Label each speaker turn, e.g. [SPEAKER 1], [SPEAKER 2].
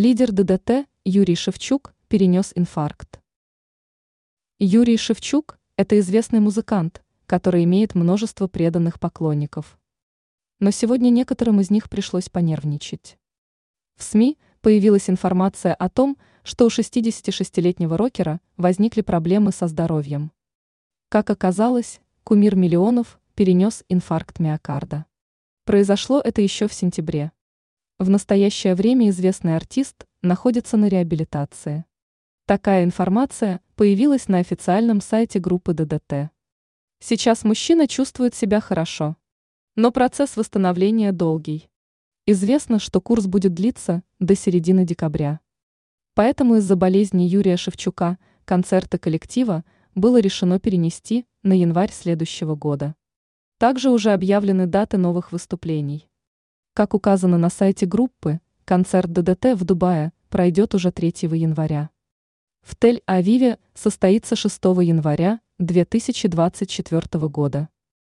[SPEAKER 1] Лидер ДДТ Юрий Шевчук перенес инфаркт. Юрий Шевчук – это известный музыкант, который имеет множество преданных поклонников. Но сегодня некоторым из них пришлось понервничать. В СМИ появилась информация о том, что у 66-летнего рокера возникли проблемы со здоровьем. Как оказалось, кумир миллионов перенес инфаркт миокарда. Произошло это еще в сентябре. В настоящее время известный артист находится на реабилитации. Такая информация появилась на официальном сайте группы ДДТ. Сейчас мужчина чувствует себя хорошо. Но процесс восстановления долгий. Известно, что курс будет длиться до середины декабря. Поэтому из-за болезни Юрия Шевчука концерты коллектива было решено перенести на январь следующего года. Также уже объявлены даты новых выступлений. Как указано на сайте группы, концерт ДДТ в Дубае пройдет уже 3 января. В Тель-Авиве состоится 6 января 2024 года.